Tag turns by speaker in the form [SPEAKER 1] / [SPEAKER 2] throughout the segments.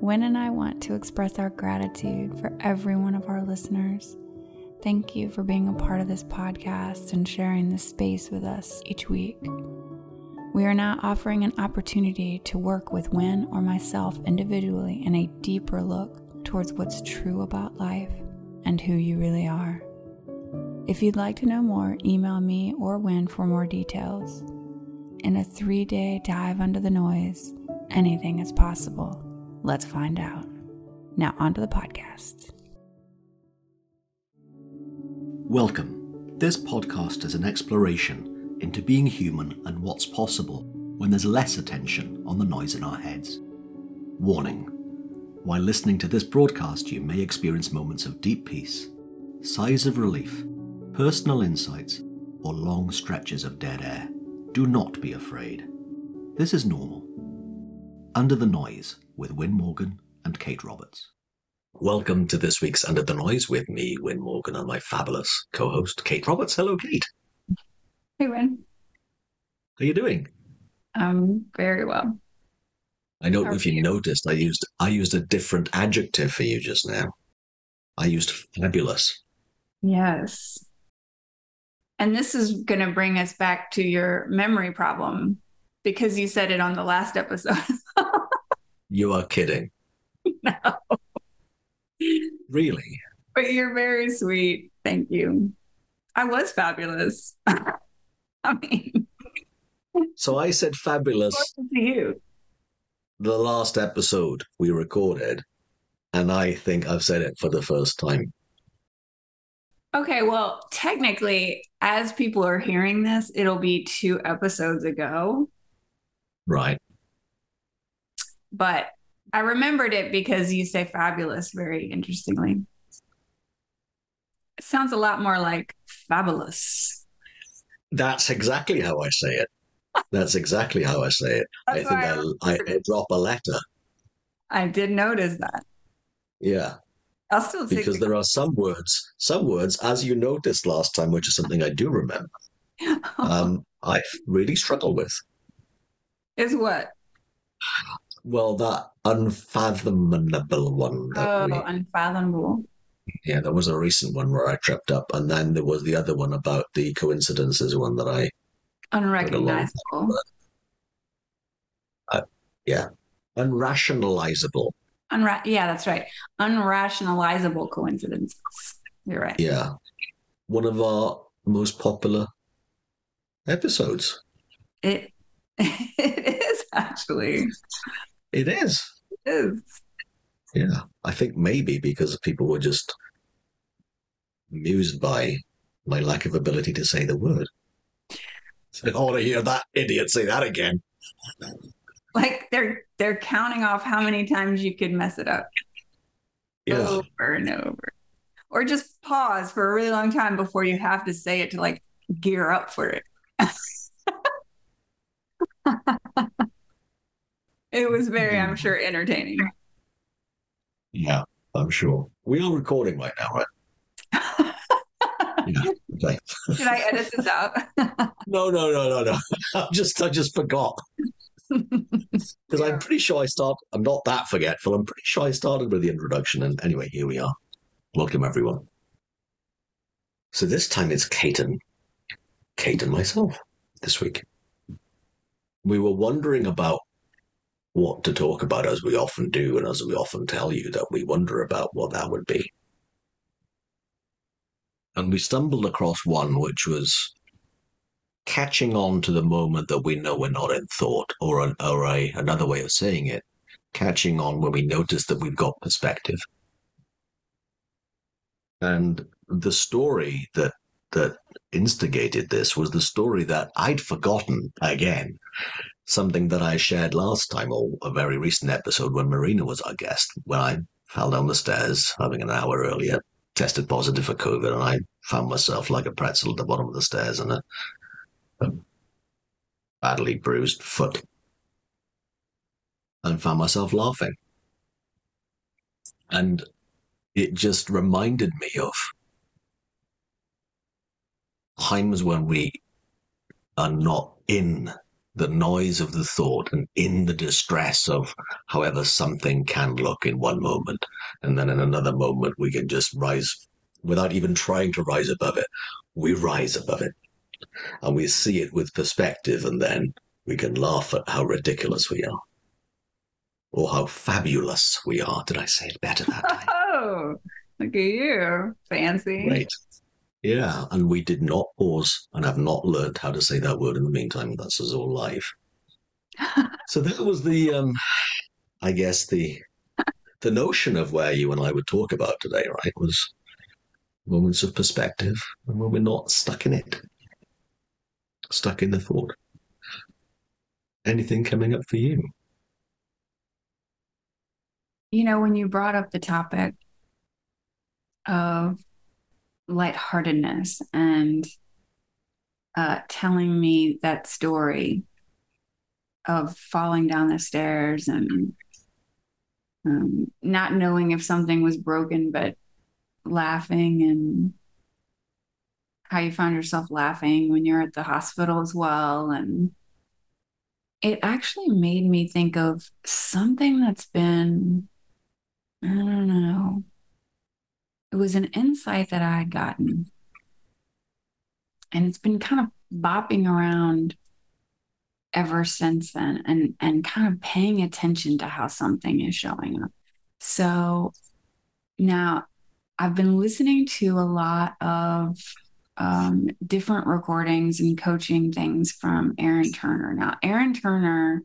[SPEAKER 1] Wyn and I want to express our gratitude for every one of our listeners. Thank you for being a part of this podcast and sharing this space with us each week. We are now offering an opportunity to work with Wyn or myself individually in a deeper look towards what's true about life and who you really are. If you'd like to know more, email me or Wyn for more details. In a three day dive under the noise, anything is possible. Let's find out. Now, on to the podcast.
[SPEAKER 2] Welcome. This podcast is an exploration into being human and what's possible when there's less attention on the noise in our heads. Warning While listening to this broadcast, you may experience moments of deep peace, sighs of relief, personal insights, or long stretches of dead air. Do not be afraid. This is normal. Under the Noise with Wyn Morgan and Kate Roberts. Welcome to this week's Under the Noise with me, Wyn Morgan, and my fabulous co-host Kate Roberts. Hello, Kate.
[SPEAKER 1] Hey, Wyn.
[SPEAKER 2] How are you doing?
[SPEAKER 1] Um, very well.
[SPEAKER 2] I don't know
[SPEAKER 1] How
[SPEAKER 2] if you
[SPEAKER 1] you?
[SPEAKER 2] noticed, I used I used a different adjective for you just now. I used fabulous.
[SPEAKER 1] Yes. And this is going to bring us back to your memory problem because you said it on the last episode.
[SPEAKER 2] You are kidding.
[SPEAKER 1] no,
[SPEAKER 2] Really?
[SPEAKER 1] but you're very sweet. Thank you. I was fabulous. I mean,
[SPEAKER 2] So I said fabulous
[SPEAKER 1] to you.
[SPEAKER 2] the last episode we recorded, and I think I've said it for the first time.
[SPEAKER 1] Okay, well, technically, as people are hearing this, it'll be two episodes ago.
[SPEAKER 2] Right.
[SPEAKER 1] but I remembered it because you say fabulous very interestingly. It sounds a lot more like fabulous.
[SPEAKER 2] That's exactly how I say it. That's exactly how I say it. I think
[SPEAKER 1] I
[SPEAKER 2] I, I,
[SPEAKER 1] remembered
[SPEAKER 2] I
[SPEAKER 1] it.
[SPEAKER 2] drop a letter.
[SPEAKER 1] I did notice that.
[SPEAKER 2] Yeah.
[SPEAKER 1] I'll still
[SPEAKER 2] Because
[SPEAKER 1] the-
[SPEAKER 2] there are some words, some words, as you noticed last time, which is something I do remember, um, I really struggle with.
[SPEAKER 1] Is what?
[SPEAKER 2] Well, that unfathomable one that
[SPEAKER 1] Oh,
[SPEAKER 2] we,
[SPEAKER 1] unfathomable.
[SPEAKER 2] yeah, there was a recent one where I tripped up, and then there was the other one about the coincidences one that I,
[SPEAKER 1] Unrecognizable.
[SPEAKER 2] Uh, yeah, unrationalizable.
[SPEAKER 1] Unra- yeah, that's right. Unrationalizable coincidences. You're right.
[SPEAKER 2] Yeah, one of our most popular episodes.
[SPEAKER 1] It it is actually.
[SPEAKER 2] It is.
[SPEAKER 1] It is.
[SPEAKER 2] Yeah, I think maybe because people were just amused by my lack of ability to say the word. So, I want to hear that idiot say that again.
[SPEAKER 1] Like they're they're counting off how many times you could mess it up.
[SPEAKER 2] Yeah,
[SPEAKER 1] over and over. Or just pause for a really long time before you have to say it to like gear up for it. it was very, I'm sure, entertaining.
[SPEAKER 2] yeah, I'm sure. We are recording right now, right? Yeah. Okay.
[SPEAKER 1] Should I edit this out?
[SPEAKER 2] No, no, no, no, no. I just, I just forgot because I'm pretty sure I start. I'm not that forgetful. I'm pretty sure I started with the introduction, and anyway, here we are. Welcome, everyone. So this time it's Kate and Kate and myself this week. We were wondering about what to talk about, as we often do, and as we often tell you that we wonder about what that would be. And we stumbled across one which was catching on to the moment that we know we're not in thought, or, an, or a, another way of saying it, catching on when we notice that we've got perspective. And the story that that instigated this was the story that I'd forgotten again, something that I shared last time, or a very recent episode when Marina was our guest, when I fell down the stairs, having an hour earlier, tested positive for COVID, and I found myself like a pretzel at the bottom of the stairs and a, a badly bruised foot, and found myself laughing. And it just reminded me of times when we are not in the noise of the thought and in the distress of however something can look in one moment. And then in another moment, we can just rise without even trying to rise above it. We rise above it and we see it with perspective, and then we can laugh at how ridiculous we are or how fabulous we are. Did I say it better that time?
[SPEAKER 1] Oh, look at you. Fancy.
[SPEAKER 2] Right. Yeah, and we did not pause and have not learned how to say that word in the meantime. That's us all live. so that was the, um, I guess the the notion of where you and I would talk about today, right? Was moments of perspective and when we're not stuck in it, stuck in the thought. Anything coming up for you?
[SPEAKER 1] You know, when you brought up the topic of lightheartedness and uh, telling me that story of falling down the stairs and um, not knowing if something was broken, but laughing and how you found yourself laughing when you're at the hospital as well. And it actually made me think of something that's been, I don't know, it was an insight that I had gotten. And it's been kind of bopping around ever since then and and kind of paying attention to how something is showing up. So now I've been listening to a lot of um, different recordings and coaching things from Aaron Turner. Now, Aaron Turner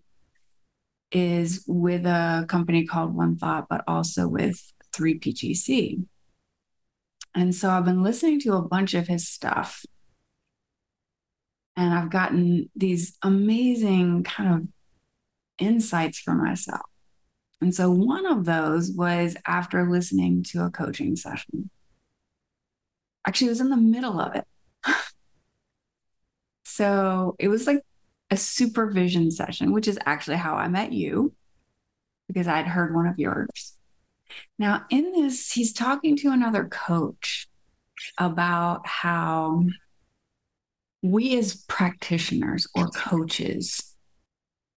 [SPEAKER 1] is with a company called One Thought, but also with 3PGC. And so I've been listening to a bunch of his stuff. And I've gotten these amazing kind of insights for myself. And so one of those was after listening to a coaching session. Actually, it was in the middle of it. so it was like a supervision session, which is actually how I met you because I'd heard one of yours. Now, in this, he's talking to another coach about how we as practitioners or coaches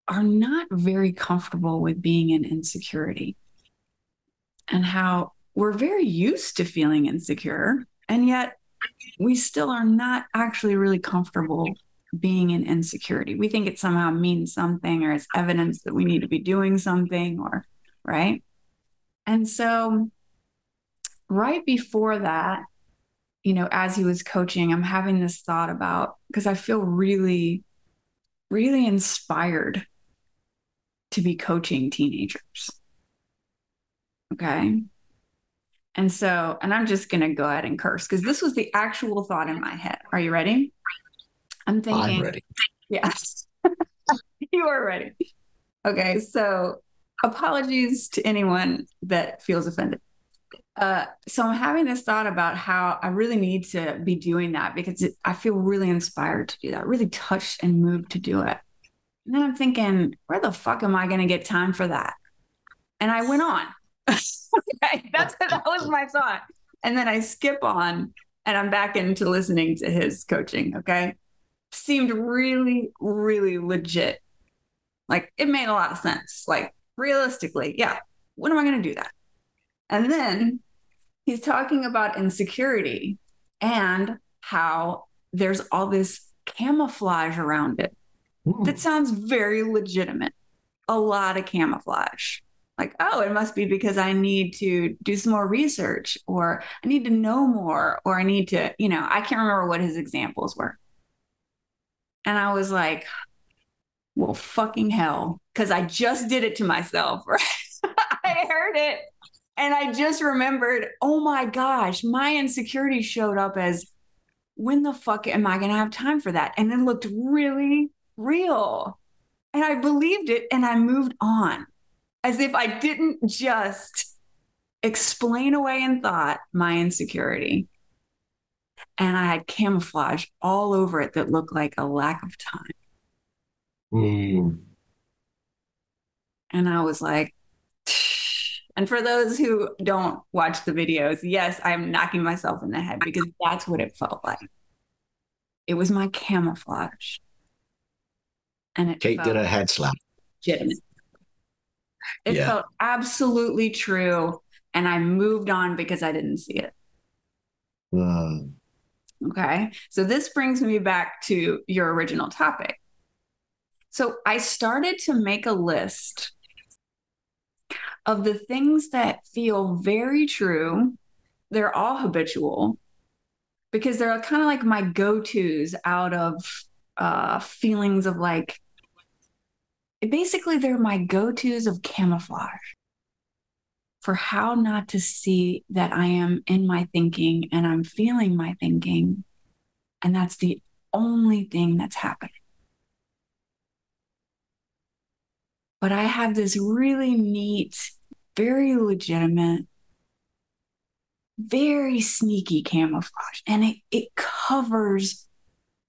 [SPEAKER 1] are not very comfortable with being in insecurity and how we're very used to feeling insecure and yet we still are not actually really comfortable being in insecurity. We think it somehow means something or it's evidence that we need to be doing something or, right? And so, right before that, you know, as he was coaching, I'm having this thought about because I feel really, really inspired to be coaching teenagers. Okay. And so, and I'm just going to go ahead and curse because this was the actual thought in my head. Are you ready? I'm thinking.
[SPEAKER 2] I'm ready.
[SPEAKER 1] Yes. you are ready. Okay. So, apologies to anyone that feels offended. Uh, so, I'm having this thought about how I really need to be doing that because it, I feel really inspired to do that, really touched and moved to do it. And then I'm thinking, where the fuck am I going to get time for that? And I went on okay, that's that was my thought. And then I skip on and I'm back into listening to his coaching. Okay. Seemed really, really legit. Like it made a lot of sense. Like realistically, yeah. When am I going to do that? And then he's talking about insecurity and how there's all this camouflage around it. Ooh. That sounds very legitimate. A lot of camouflage like, oh, it must be because I need to do some more research or I need to know more or I need to, you know, I can't remember what his examples were. And I was like, well, fucking hell, because I just did it to myself, right? I heard it and I just remembered, oh my gosh, my insecurity showed up as when the fuck am I going to have time for that? And it looked really real. And I believed it and I moved on as if I didn't just explain away in thought my insecurity. And I had camouflage all over it that looked like a lack of time. Mm. And I was like, and for those who don't watch the videos, yes, I'm knocking myself in the head because that's what it felt like. It was my camouflage. and it
[SPEAKER 2] Kate did a head slap.
[SPEAKER 1] legitimate. It
[SPEAKER 2] Yeah.
[SPEAKER 1] felt absolutely true, and I moved on because I didn't see it.
[SPEAKER 2] Mm.
[SPEAKER 1] Okay. So this brings me back to your original topic. So I started to make a list of the things that feel very true. They're all habitual because they're kind of like my go tos out of uh, feelings of like, basically, they're my go tos of camouflage for how not to see that I am in my thinking and I'm feeling my thinking. And that's the only thing that's happening. But I have this really neat, very legitimate, very sneaky camouflage. And it, it covers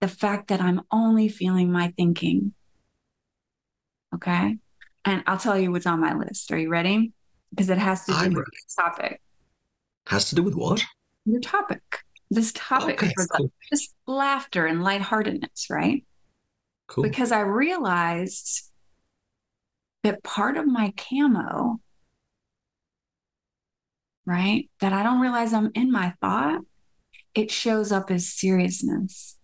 [SPEAKER 1] the fact that I'm only feeling my thinking. Okay. And I'll tell you what's on my list. Are you ready? Because it has to do
[SPEAKER 2] I'm
[SPEAKER 1] with
[SPEAKER 2] ready.
[SPEAKER 1] this topic.
[SPEAKER 2] Has to do with what?
[SPEAKER 1] Your topic. This topic
[SPEAKER 2] Okay,
[SPEAKER 1] the,
[SPEAKER 2] cool.
[SPEAKER 1] just laughter and lightheartedness, right?
[SPEAKER 2] Cool.
[SPEAKER 1] Because I realized that part of my camo, right, that I don't realize I'm in my thought, it shows up as seriousness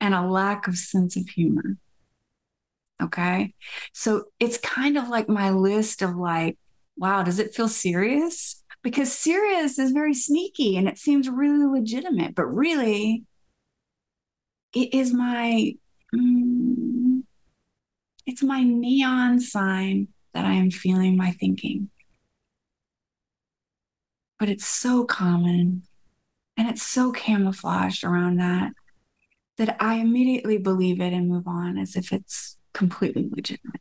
[SPEAKER 1] and a lack of sense of humor. Okay. So it's kind of like my list of like, wow, does it feel serious? Because serious is very sneaky and it seems really legitimate, but really, it is my, mm, it's my neon sign that I am feeling my thinking. But it's so common and it's so camouflaged around that that I immediately believe it and move on as if it's completely legitimate.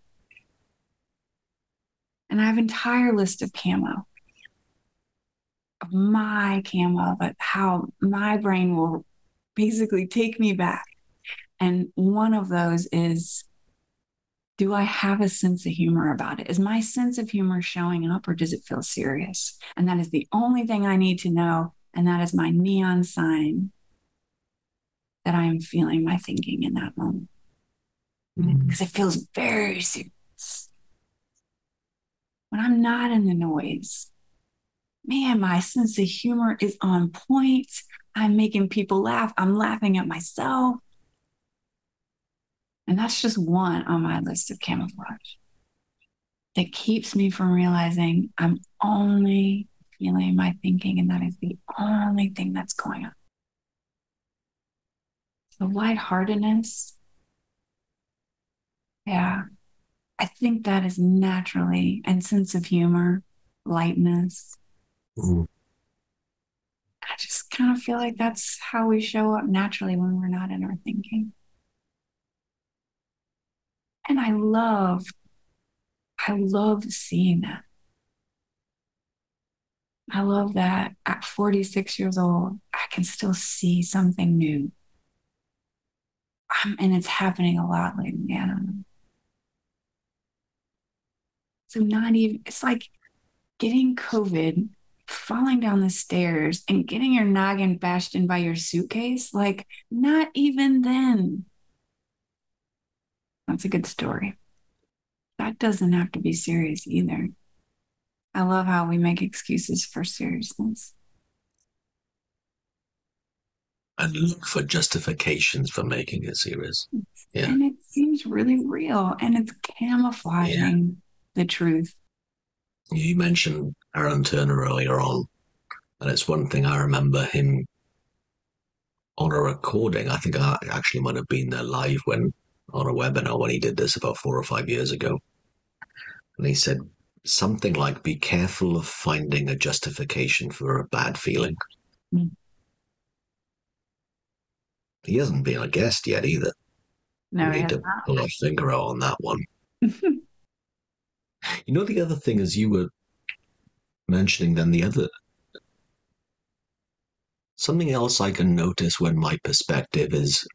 [SPEAKER 1] And I have an entire list of camo, of my camo, but how my brain will basically take me back. And one of those is do I have a sense of humor about it? Is my sense of humor showing up or does it feel serious? And that is the only thing I need to know. And that is my neon sign that I am feeling my thinking in that moment mm-hmm. because it feels very serious. When I'm not in the noise, man, my sense of humor is on point. I'm making people laugh. I'm laughing at myself. And that's just one on my list of camouflage that keeps me from realizing I'm only feeling my thinking, and that is the only thing that's going on. The lightheartedness, yeah, I think that is naturally, and sense of humor, lightness.
[SPEAKER 2] Mm.
[SPEAKER 1] I just kind of feel like that's how we show up naturally when we're not in our thinking. And I love, I love seeing that. I love that at 46 years old, I can still see something new. Um, and it's happening a lot lately. So, not even, it's like getting COVID, falling down the stairs, and getting your noggin bashed in by your suitcase. Like, not even then. That's a good story. That doesn't have to be serious either. I love how we make excuses for seriousness.
[SPEAKER 2] And look for justifications for making it serious. Yeah.
[SPEAKER 1] And it seems really real and it's camouflaging the truth.
[SPEAKER 2] You mentioned Aaron Turner earlier on, and it's one thing I remember him on a recording. I think I actually might have been there live when on a webinar when he did this about four or five years ago. And he said something like, Be careful of finding a justification for a bad feeling.
[SPEAKER 1] Mm.
[SPEAKER 2] He hasn't been a guest yet either.
[SPEAKER 1] No,
[SPEAKER 2] we need to pull our finger out on that one. You know, the other thing is you were mentioning then the other something else I can notice when my perspective is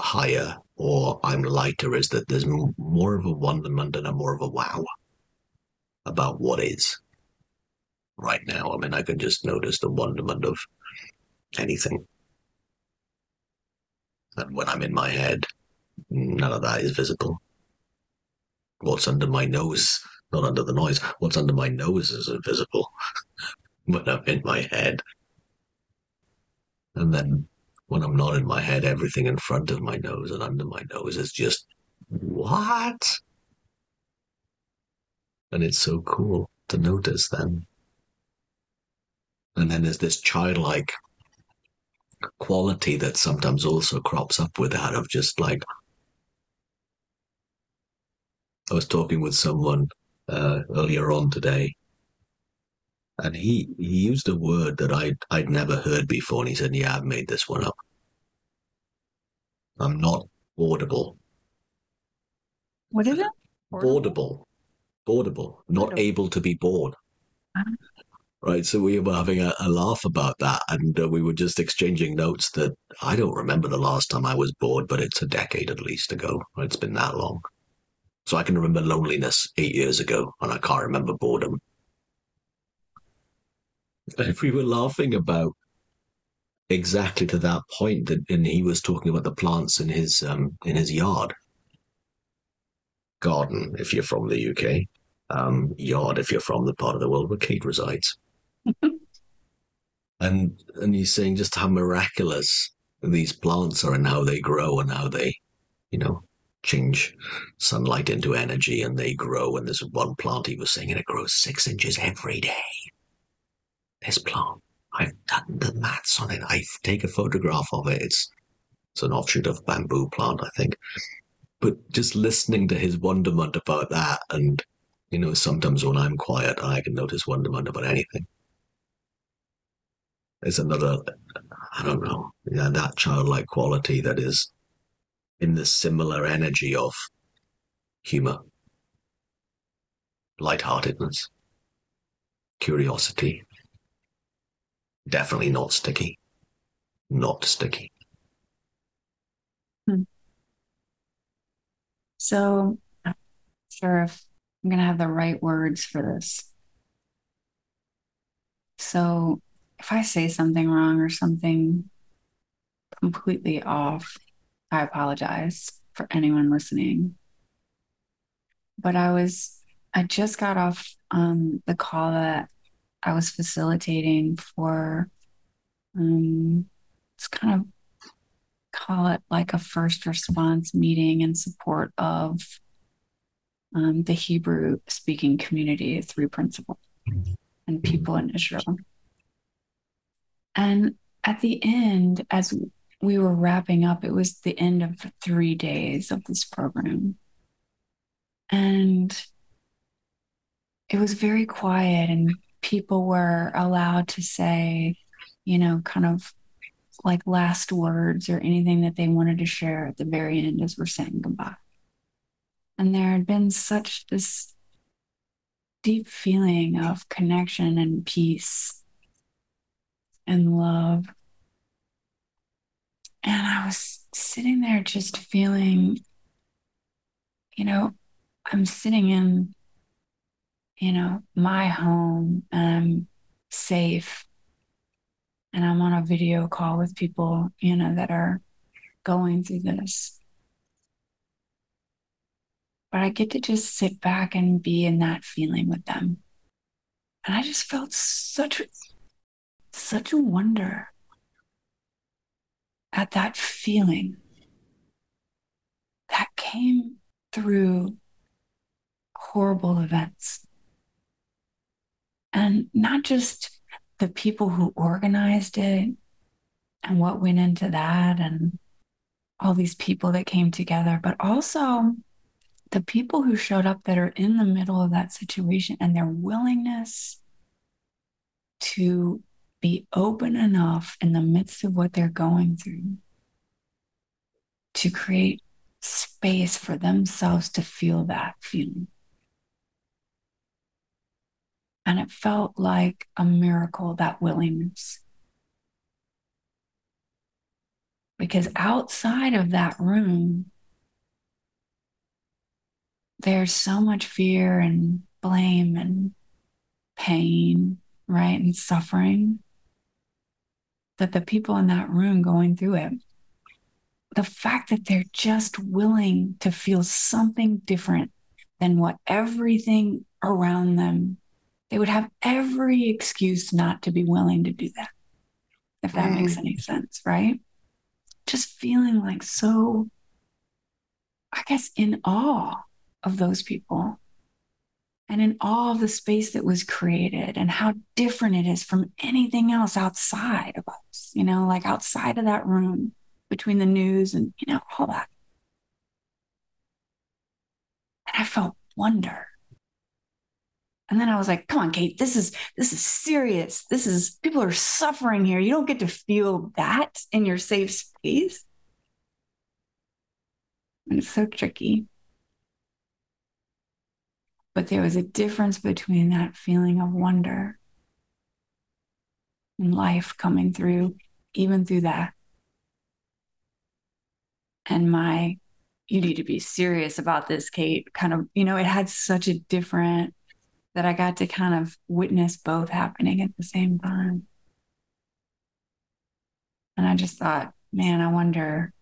[SPEAKER 2] higher or I'm lighter is that there's more of a wonderment and a more of a wow about what is right now. I mean, I can just notice the wonderment of anything. And when I'm in my head, none of that is visible. What's under my nose, not under the noise, what's under my nose is invisible when I'm in my head. And then when I'm not in my head, everything in front of my nose and under my nose is just, what? And it's so cool to notice then. And then there's this childlike quality that sometimes also crops up with that of just like, I was talking with someone uh, earlier on today, and he he used a word that I'd I'd never heard before, and he said, "Yeah, I've made this one up. I'm not audible.
[SPEAKER 1] What is it?
[SPEAKER 2] Audible, audible, not able to be bored." Uh-huh. Right, so we were having a, a laugh about that, and uh, we were just exchanging notes that I don't remember the last time I was bored, but it's a decade at least ago. It's been that long. So I can remember loneliness eight years ago, and I can't remember boredom. If we were laughing about exactly to that point, that, and he was talking about the plants in his um, in his yard, garden if you're from the UK, um, yard if you're from the part of the world where Kate resides, and and he's saying just how miraculous these plants are and how they grow and how they, you know, change sunlight into energy and they grow. And there's one plant he was saying, and it grows six inches every day. This plant, I've done the maths on it. I take a photograph of it. It's it's an offshoot of bamboo plant, I think. But just listening to his wonderment about that, and you know, sometimes when I'm quiet, I can notice wonderment about anything. There's another, I don't know, yeah, that childlike quality that is in the similar energy of humor, lightheartedness, curiosity. Definitely not sticky. Not sticky.
[SPEAKER 1] Hmm. So, I'm sure if I'm going to have the right words for this. So, if I say something wrong or something completely off, I apologize for anyone listening. But I was, I just got off um, the call that I was facilitating for, um, it's kind of call it like a first response meeting in support of um, the Hebrew speaking community through principle and people in Israel. And at the end, as we were wrapping up. It was the end of three days of this program. And it was very quiet, and people were allowed to say, you know, kind of like last words or anything that they wanted to share at the very end as we're saying goodbye. And there had been such this deep feeling of connection and peace and love and I was sitting there just feeling, you know, I'm sitting in, you know, my home and I'm safe. And I'm on a video call with people, you know, that are going through this. But I get to just sit back and be in that feeling with them. And I just felt such such a wonder at that feeling that came through horrible events. And not just the people who organized it and what went into that and all these people that came together, but also the people who showed up that are in the middle of that situation and their willingness to be open enough in the midst of what they're going through to create space for themselves to feel that feeling. And it felt like a miracle, that willingness. Because outside of that room, there's so much fear and blame and pain, right? And suffering that the people in that room going through it the fact that they're just willing to feel something different than what everything around them, they would have every excuse not to be willing to do that, if that mm. makes any sense, right? Just feeling like so, I guess, in awe of those people and in awe of the space that was created and how different it is from anything else outside of us, you know, like outside of that room between the news and, you know, all that. And I felt wonder. And then I was like, come on, Kate, this is this is serious. This is people are suffering here. You don't get to feel that in your safe space. And it's so tricky. But there was a difference between that feeling of wonder and life coming through, even through that, and my, you need to be serious about this, Kate, kind of, you know, it had such a different that I got to kind of witness both happening at the same time. And I just thought, man, I wonder,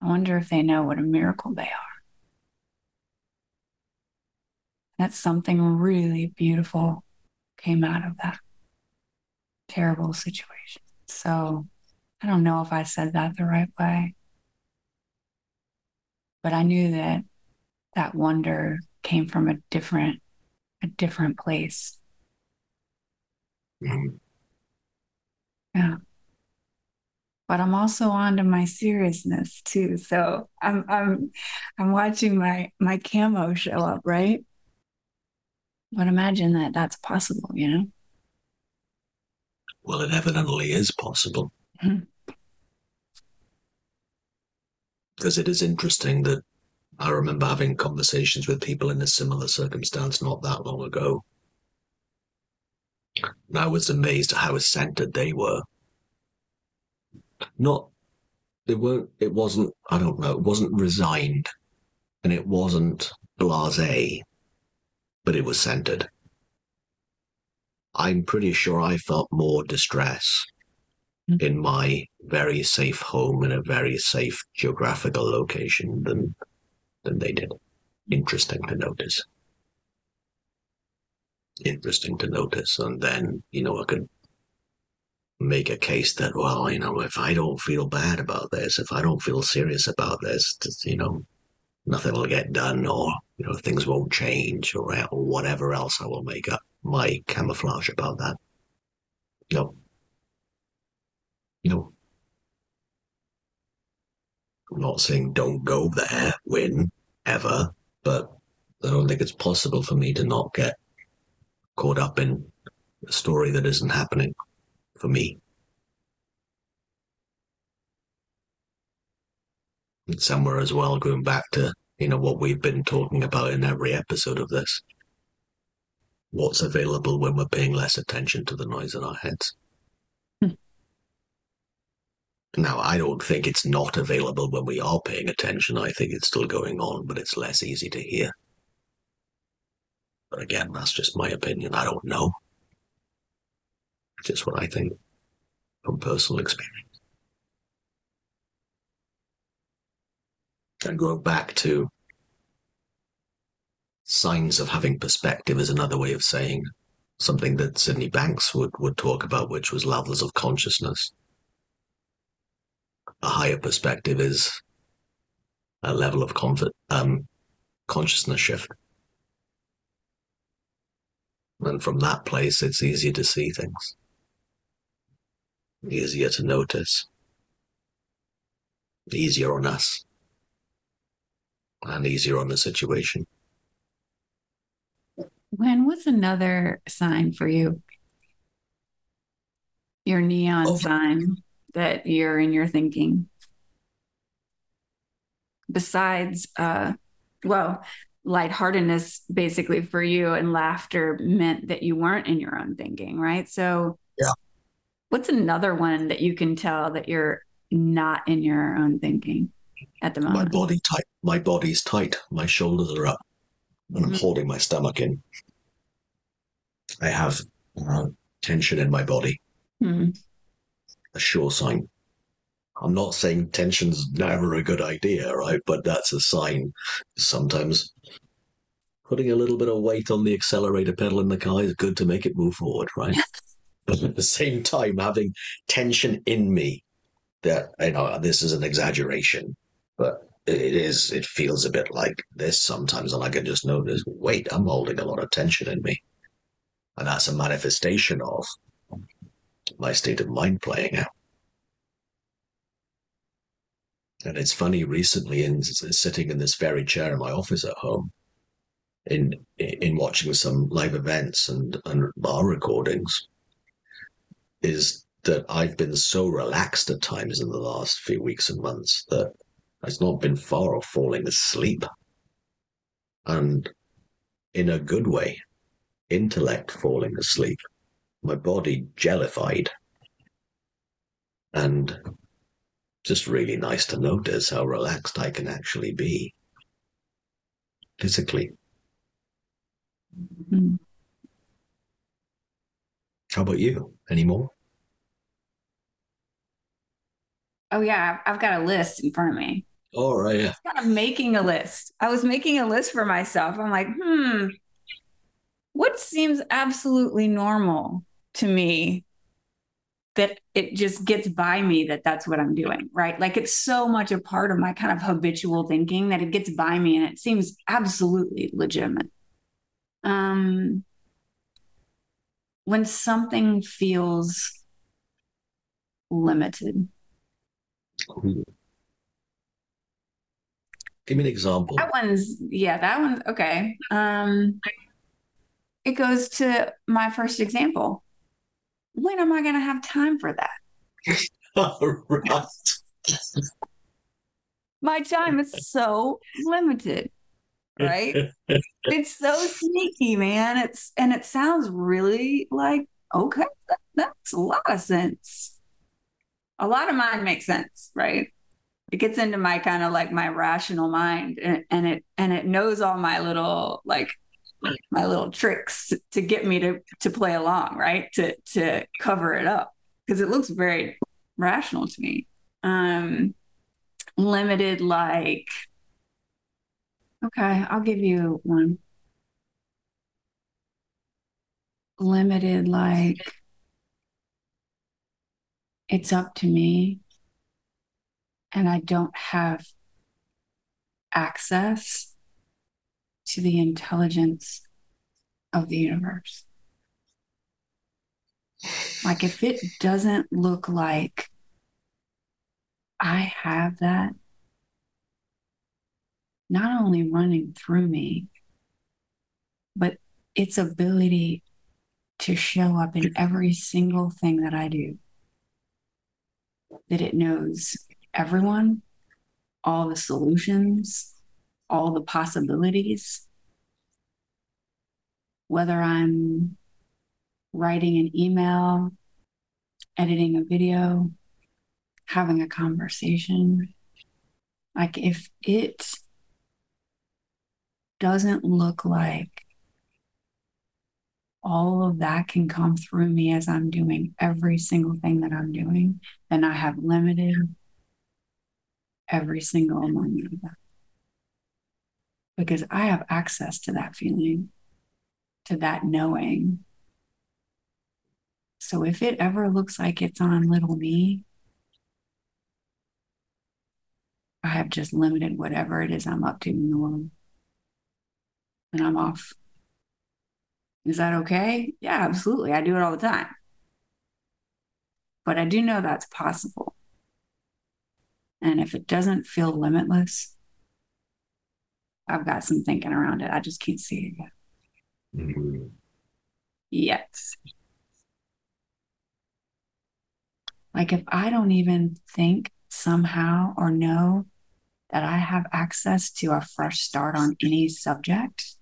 [SPEAKER 1] I wonder if they know what a miracle they are. that something really beautiful came out of that terrible situation. So I don't know if I said that the right way, but I knew that that wonder came from a different, a different place. Mm-hmm. Yeah. But I'm also on to my seriousness too. So I'm I'm I'm watching my my camo show up, right? But imagine that that's possible, you know?
[SPEAKER 2] Well, it evidently is possible. Mm-hmm. Because it is interesting that I remember having conversations with people in a similar circumstance not that long ago. And I was amazed at how centered they were. Not, they weren't, it wasn't, I don't know, it wasn't resigned and it wasn't blase but it was centered. I'm pretty sure I felt more distress mm-hmm. in my very safe home in a very safe geographical location than than they did. Interesting to notice. Interesting to notice. And then, you know, I could make a case that, well, you know, if I don't feel bad about this, if I don't feel serious about this, you know, nothing will get done or you know things won't change or, whatever else I will make up my camouflage about that. No. No. I'm not saying don't go there, Wyn, ever, but I don't think it's possible for me to not get caught up in a story that isn't happening for me. And somewhere as well, going back to you know, what we've been talking about in every episode of this. What's available when we're paying less attention to the noise in our heads. Now, I don't think it's not available when we are paying attention. I think it's still going on, but it's less easy to hear. But again, that's just my opinion. I don't know. Just what I think from personal experience. And going back to signs of having perspective is another way of saying something that Sydney Banks would, would talk about, which was levels of consciousness. A higher perspective is a level of comfort, um, consciousness shift. And from that place, it's easier to see things, easier to notice, easier on us and easier on the situation.
[SPEAKER 1] When was another sign for you? Your neon oh. sign that you're in your thinking. Besides, uh, well, lightheartedness basically for you and laughter meant that you weren't in your own thinking, right? So,
[SPEAKER 2] yeah.
[SPEAKER 1] What's another one that you can tell that you're not in your own thinking? at the moment?
[SPEAKER 2] My body tight. My body's tight. My shoulders are up, and I'm mm-hmm. holding my stomach in. I have uh, tension in my body. Mm-hmm. A sure sign. I'm not saying tension's never a good idea, right? But that's a sign. Sometimes putting a little bit of weight on the accelerator pedal in the car is good to make it move forward, right? but at the same time, having tension in me that, you know, this is an exaggeration, but it is, it feels a bit like this sometimes. And I can just notice, wait, I'm holding a lot of tension in me. And that's a manifestation of my state of mind playing out. And it's funny, recently, in sitting in this very chair in my office at home, in in watching some live events and, and bar recordings, is that I've been so relaxed at times in the last few weeks and months that it's not been far off falling asleep. And in a good way, intellect falling asleep, my body jellified. And just really nice to notice how relaxed I can actually be physically. Mm-hmm. How about you? Any more?
[SPEAKER 1] Oh yeah, I've got a list in front of me.
[SPEAKER 2] All right. Yeah.
[SPEAKER 1] kind of making a list. I was making a list for myself. I'm like, hmm, what seems absolutely normal to me that it just gets by me that that's what I'm doing, right? Like it's so much a part of my kind of habitual thinking that it gets by me and it seems absolutely legitimate. Um, when something feels limited.
[SPEAKER 2] Give me an example.
[SPEAKER 1] That one's yeah, that one's okay. Um, it goes to my first example when am I going to have time for that? right. My time is so limited, right? it's so sneaky, man. It's and it sounds really like okay, that, makes a lot of sense. A lot of mine makes sense, right? It gets into my kind of like my rational mind, and, and it and it knows all my little like my little tricks to get me to to play along, right? To to cover it up because it looks very rational to me. Um limited like okay, I'll give you one. Limited like it's up to me and I don't have access to the intelligence of the universe. Like, if it doesn't look like I have that not only running through me, but its ability to show up in every single thing that I do. That it knows everyone, all the solutions, all the possibilities. Whether I'm writing an email, editing a video, having a conversation. Like if it doesn't look like all of that can come through me as I'm doing every single thing that I'm doing, then I have limited every single moment of that because I have access to that feeling, to that knowing. So if it ever looks like it's on little me, I have just limited whatever it is I'm up to in the world. And I'm off. Is that okay? Yeah, absolutely. I do it all the time. But I do know that's possible. And if it doesn't feel limitless, I've got some thinking around it. I just can't see it yet. Mm-hmm. Yet. Like if I don't even think somehow or know that I have access to a fresh start on any subject,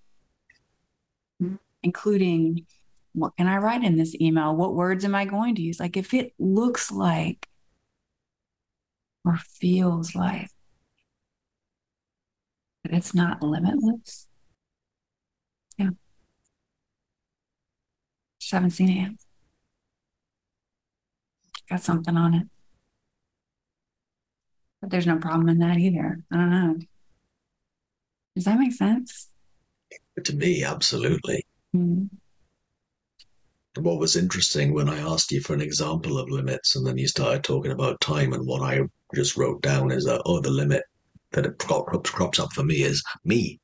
[SPEAKER 1] including what can I write in this email? What words am I going to use? Like if it looks like or feels like but it's not limitless. Yeah. 17 a.m. Got something on it. But there's no problem in that either. I don't know. Does that make sense?
[SPEAKER 2] To me, absolutely.
[SPEAKER 1] Mm-hmm.
[SPEAKER 2] What was interesting when I asked you for an example of limits, and then you started talking about time, and what I just wrote down is that, oh, the limit that it crops, crops up for me is me.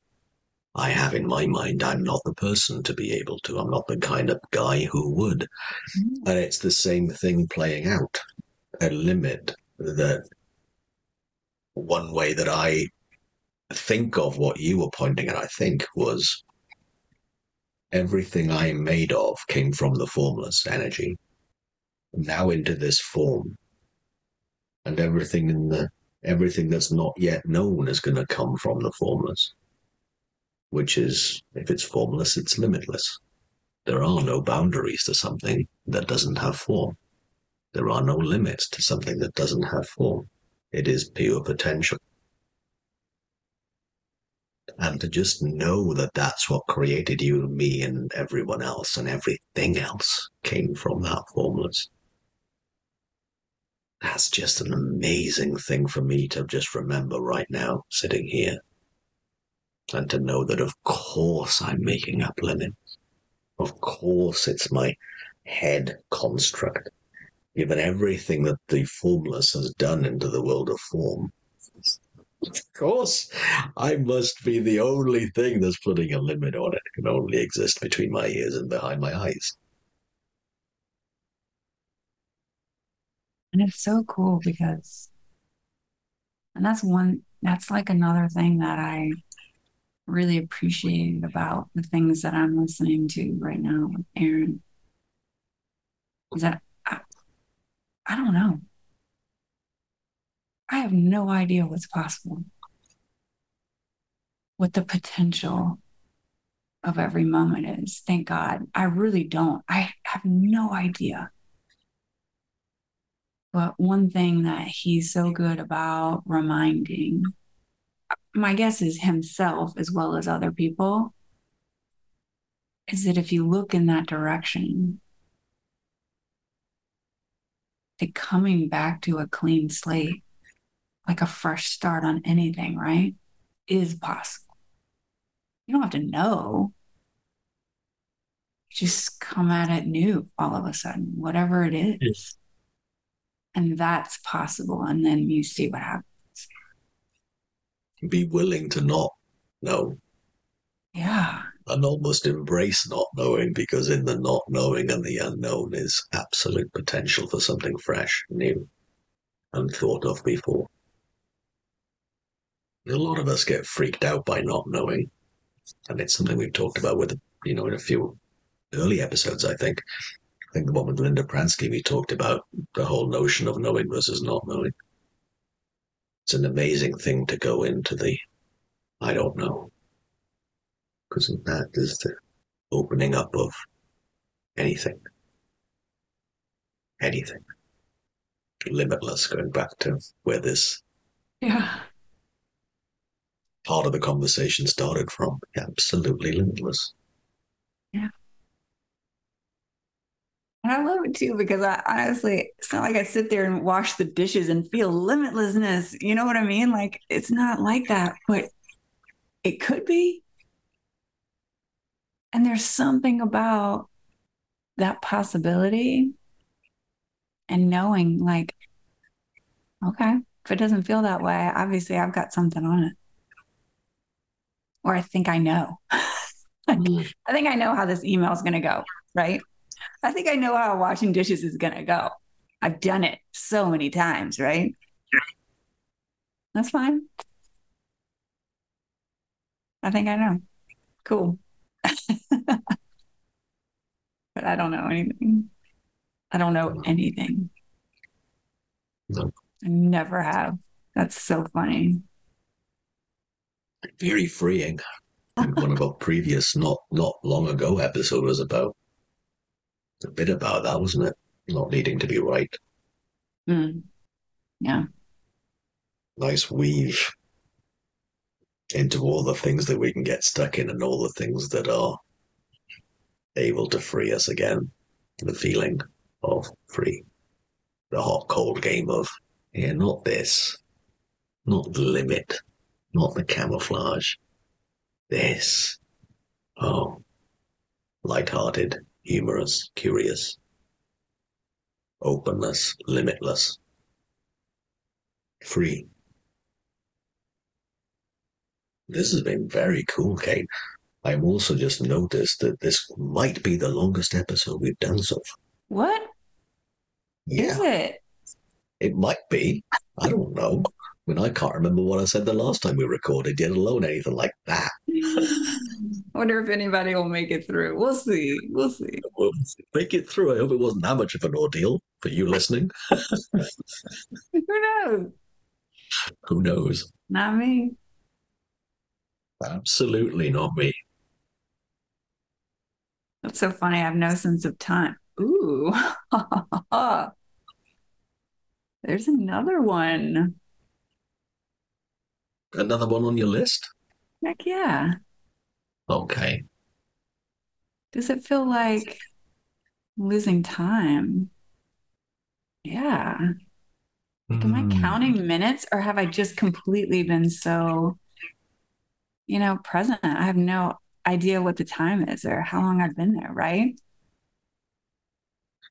[SPEAKER 2] I have in my mind, I'm not the person to be able to. I'm not the kind of guy who would.
[SPEAKER 1] Mm-hmm.
[SPEAKER 2] And it's the same thing playing out. A limit that one way that I think of what you were pointing at, I think, was everything I am made of came from the formless energy. Now into this form. And everything in the everything that's not yet known is going to come from the formless. Which is, if it's formless, it's limitless. There are no boundaries to something that doesn't have form. There are no limits to something that doesn't have form. It is pure potential. And to just know that that's what created you, me, and everyone else, and everything else came from that formless. That's just an amazing thing for me to just remember right now, sitting here. And to know that, of course, I'm making up limits. Of course, it's my head construct given everything that the formless has done into the world of form. Of course, I must be the only thing that's putting a limit on it. It can only exist between my ears and behind my eyes.
[SPEAKER 1] And it's so cool because, and that's one, that's like another thing that I really appreciate about the things that I'm listening to right now with Aaron. Is that I don't know. I have no idea what's possible. What the potential of every moment is. Thank God. I really don't. I have no idea. But one thing that he's so good about reminding, my guess is himself as well as other people, is that if you look in that direction, to coming back to a clean slate, like a fresh start on anything, right? Is possible. You don't have to know. Just come at it new all of a sudden, whatever it is. Yes. And that's possible. And then you see what happens.
[SPEAKER 2] Be willing to not know.
[SPEAKER 1] Yeah
[SPEAKER 2] and almost embrace not knowing because in the not knowing and the unknown is absolute potential for something fresh, new, unthought of before. A lot of us get freaked out by not knowing, and it's something we've talked about with, you know, in a few early episodes, I think. Think the one with Linda Pransky, we talked about the whole notion of knowing versus not knowing. It's an amazing thing to go into the I don't know because that is the opening up of anything. Anything. Limitless, going back to where this
[SPEAKER 1] yeah.
[SPEAKER 2] part of the conversation started from. Absolutely limitless.
[SPEAKER 1] And I love it too because I honestly, it's not like I sit there and wash the dishes and feel limitlessness. You know what I mean? Like it's not like that, but it could be. And there's something about that possibility and knowing, like, okay, if it doesn't feel that way, obviously I've got something on it. Or I think I know. like, mm. I think I know how this email is going to go, right? I think I know how washing dishes is going to go. I've done it so many times, right? That's fine. I think I know. Cool. but I don't know anything. I don't know anything.
[SPEAKER 2] No.
[SPEAKER 1] I never have. That's so funny.
[SPEAKER 2] Very freeing. one of our previous, not not long ago episode was about a bit about that, wasn't it? Not needing to be right.
[SPEAKER 1] Mm. Yeah.
[SPEAKER 2] Nice weave into all the things that we can get stuck in and all the things that are able to free us again. The feeling of free. The hot, cold game of, yeah, not this. Not the limit, not the camouflage. This. Oh. Light-hearted, humorous, curious. Openness, limitless. Free. This has been very cool, Kate. I've also just noticed that this might be the longest episode we've done so far.
[SPEAKER 1] What is
[SPEAKER 2] Yeah,
[SPEAKER 1] it?
[SPEAKER 2] it might be. I don't know. I mean, I can't remember what I said the last time we recorded, yet alone anything like that.
[SPEAKER 1] Wonder if anybody will make it through. We'll see. We'll see.
[SPEAKER 2] Well, make it through. I hope it wasn't that much of an ordeal for you listening.
[SPEAKER 1] Who knows?
[SPEAKER 2] Who knows?
[SPEAKER 1] Not me.
[SPEAKER 2] Absolutely not me.
[SPEAKER 1] That's so funny. I have no sense of time. Ooh. There's another one.
[SPEAKER 2] Another one on your list?
[SPEAKER 1] Heck yeah.
[SPEAKER 2] Okay.
[SPEAKER 1] Does it feel like losing time? Yeah. Like, am I
[SPEAKER 2] Hmm.
[SPEAKER 1] counting minutes or have I just completely been so, you know, present? I have no idea what the time is or how long I've been there, right?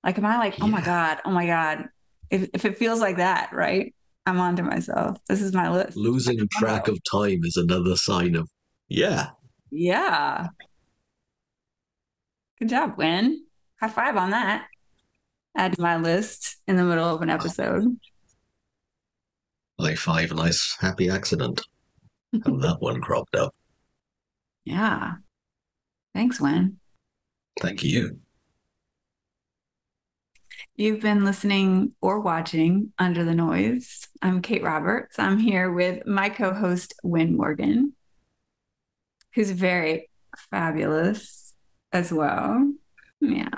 [SPEAKER 1] Like, am I like, oh my God, oh my God. If, if it feels like that, right? I'm onto myself. This is my list.
[SPEAKER 2] Losing track of time is another sign of, yeah,
[SPEAKER 1] Yeah. Good job, Wyn. High five on that. Add to my list in the middle of an episode.
[SPEAKER 2] high five, nice happy accident. How that one cropped up.
[SPEAKER 1] Yeah. Thanks, Wyn.
[SPEAKER 2] Thank you.
[SPEAKER 1] You've been listening or watching Under the Noise. I'm Kate Roberts. I'm here with my co host, Wyn Morgan, who's very fabulous as well. Yeah.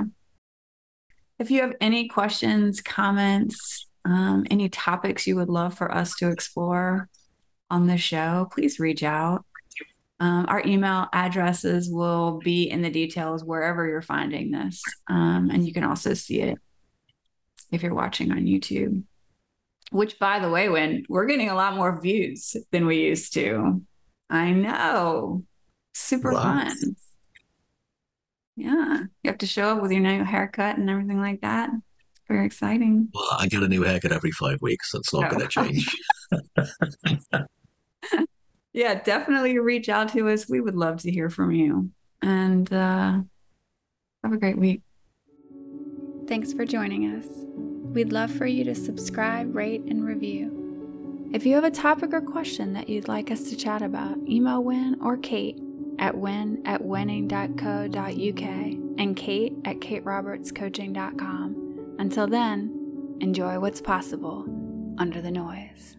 [SPEAKER 1] If you have any questions, comments, um, any topics you would love for us to explore on the show, please reach out. Um, our email addresses will be in the details wherever you're finding this. Um, and you can also see it if you're watching on YouTube. Which, by the way, when we're getting a lot more views than we used to. I know. Super
[SPEAKER 2] Wow.
[SPEAKER 1] fun. Yeah. You have to show up with your new haircut and everything like that. Very exciting.
[SPEAKER 2] Well, I get a new haircut every five weeks. That's not
[SPEAKER 1] Oh.
[SPEAKER 2] going to change.
[SPEAKER 1] Yeah, definitely reach out to us. We would love to hear from you. And uh, have a great week.
[SPEAKER 3] Thanks for joining us. We'd love for you to subscribe, rate, and review. If you have a topic or question that you'd like us to chat about, email Wyn or Kate at wyn at wynning.co.uk and Kate at katerobertscoaching.com. Until then, enjoy what's possible under the noise.